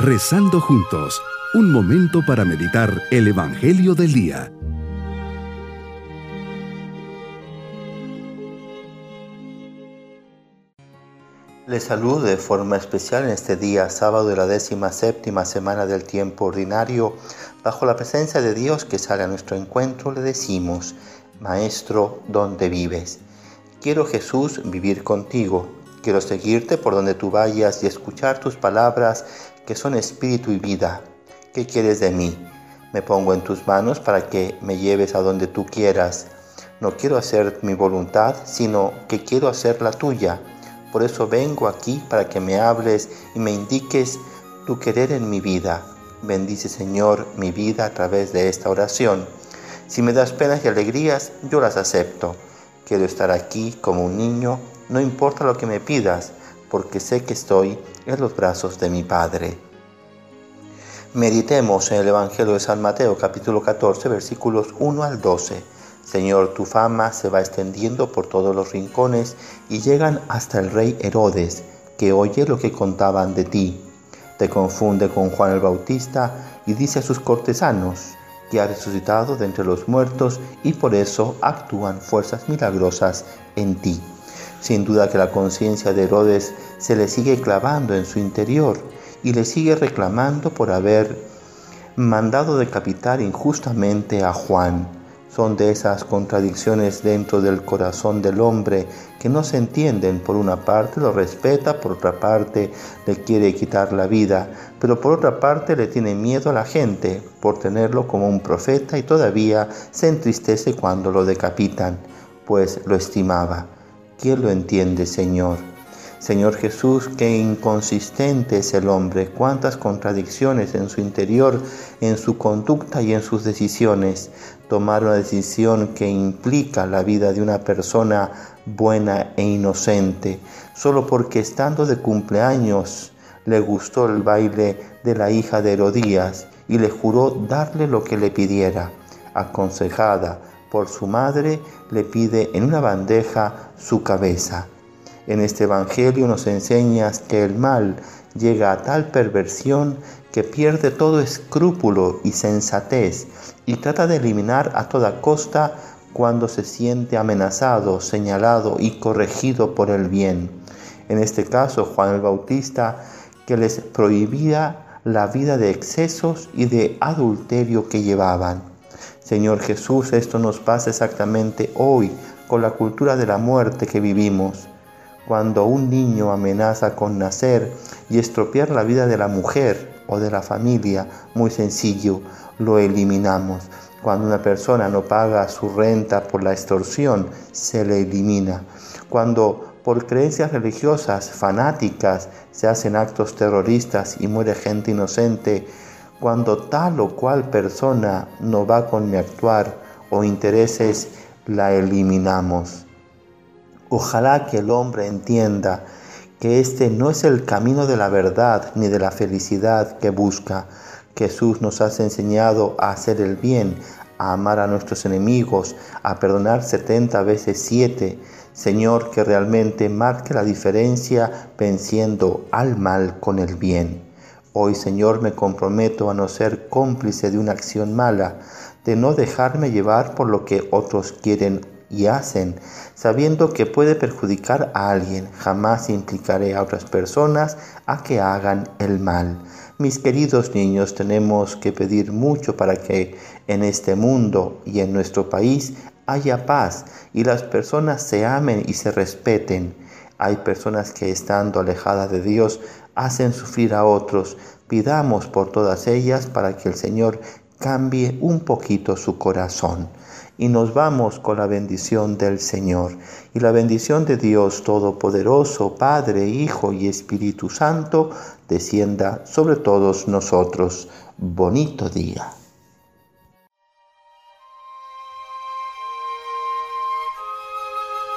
Rezando juntos, un momento para meditar el Evangelio del Día. Les saludo de forma especial en este día, sábado de la décima séptima semana del tiempo ordinario. Bajo la presencia de Dios que sale a nuestro encuentro, le decimos, Maestro, ¿dónde vives? Quiero Jesús vivir contigo. Quiero seguirte por donde tú vayas y escuchar tus palabras que son espíritu y vida. ¿Qué quieres de mí? Me pongo en tus manos para que me lleves a donde tú quieras. No quiero hacer mi voluntad, sino que quiero hacer la tuya. Por eso vengo aquí para que me hables y me indiques tu querer en mi vida. Bendice Señor mi vida a través de esta oración. Si me das penas y alegrías, yo las acepto. Quiero estar aquí como un niño, no importa lo que me pidas, porque sé que estoy en los brazos de mi Padre. Meditemos en el Evangelio de San Mateo capítulo 14 versículos 1 al 12. Señor, tu fama se va extendiendo por todos los rincones y llegan hasta el rey Herodes, que oye lo que contaban de ti. Te confunde con Juan el Bautista y dice a sus cortesanos que ha resucitado de entre los muertos y por eso actúan fuerzas milagrosas en ti. Sin duda que la conciencia de Herodes se le sigue clavando en su interior y le sigue reclamando por haber mandado decapitar injustamente a Juan. Son de esas contradicciones dentro del corazón del hombre que no se entienden. Por una parte lo respeta, por otra parte le quiere quitar la vida, pero por otra parte le tiene miedo a la gente por tenerlo como un profeta y todavía se entristece cuando lo decapitan, pues lo estimaba. ¿Quién lo entiende, Señor? Señor Jesús, qué inconsistente es el hombre, cuántas contradicciones en su interior, en su conducta y en sus decisiones. Tomar una decisión que implica la vida de una persona buena e inocente, solo porque estando de cumpleaños le gustó el baile de la hija de Herodías y le juró darle lo que le pidiera. Aconsejada por su madre, le pide en una bandeja su cabeza. En este Evangelio nos enseñas que el mal llega a tal perversión que pierde todo escrúpulo y sensatez y trata de eliminar a toda costa cuando se siente amenazado, señalado y corregido por el bien. En este caso, Juan el Bautista, que les prohibía la vida de excesos y de adulterio que llevaban. Señor Jesús, esto nos pasa exactamente hoy con la cultura de la muerte que vivimos. Cuando un niño amenaza con nacer y estropear la vida de la mujer o de la familia, muy sencillo, lo eliminamos. Cuando una persona no paga su renta por la extorsión, se le elimina. Cuando por creencias religiosas fanáticas se hacen actos terroristas y muere gente inocente, cuando tal o cual persona no va con mi actuar o intereses, la eliminamos. Ojalá que el hombre entienda que este no es el camino de la verdad ni de la felicidad que busca. Jesús nos ha enseñado a hacer el bien, a amar a nuestros enemigos, a perdonar 70 veces 7. Señor, que realmente marque la diferencia venciendo al mal con el bien. Hoy, Señor, me comprometo a no ser cómplice de una acción mala, de no dejarme llevar por lo que otros quieren y hacen, sabiendo que puede perjudicar a alguien. Jamás implicaré a otras personas a que hagan el mal. Mis queridos niños, tenemos que pedir mucho para que en este mundo y en nuestro país haya paz y las personas se amen y se respeten. Hay personas que estando alejadas de Dios hacen sufrir a otros. Pidamos por todas ellas para que el Señor cambie un poquito su corazón. Y nos vamos con la bendición del Señor. Y la bendición de Dios Todopoderoso, Padre, Hijo y Espíritu Santo, descienda sobre todos nosotros. Bonito día.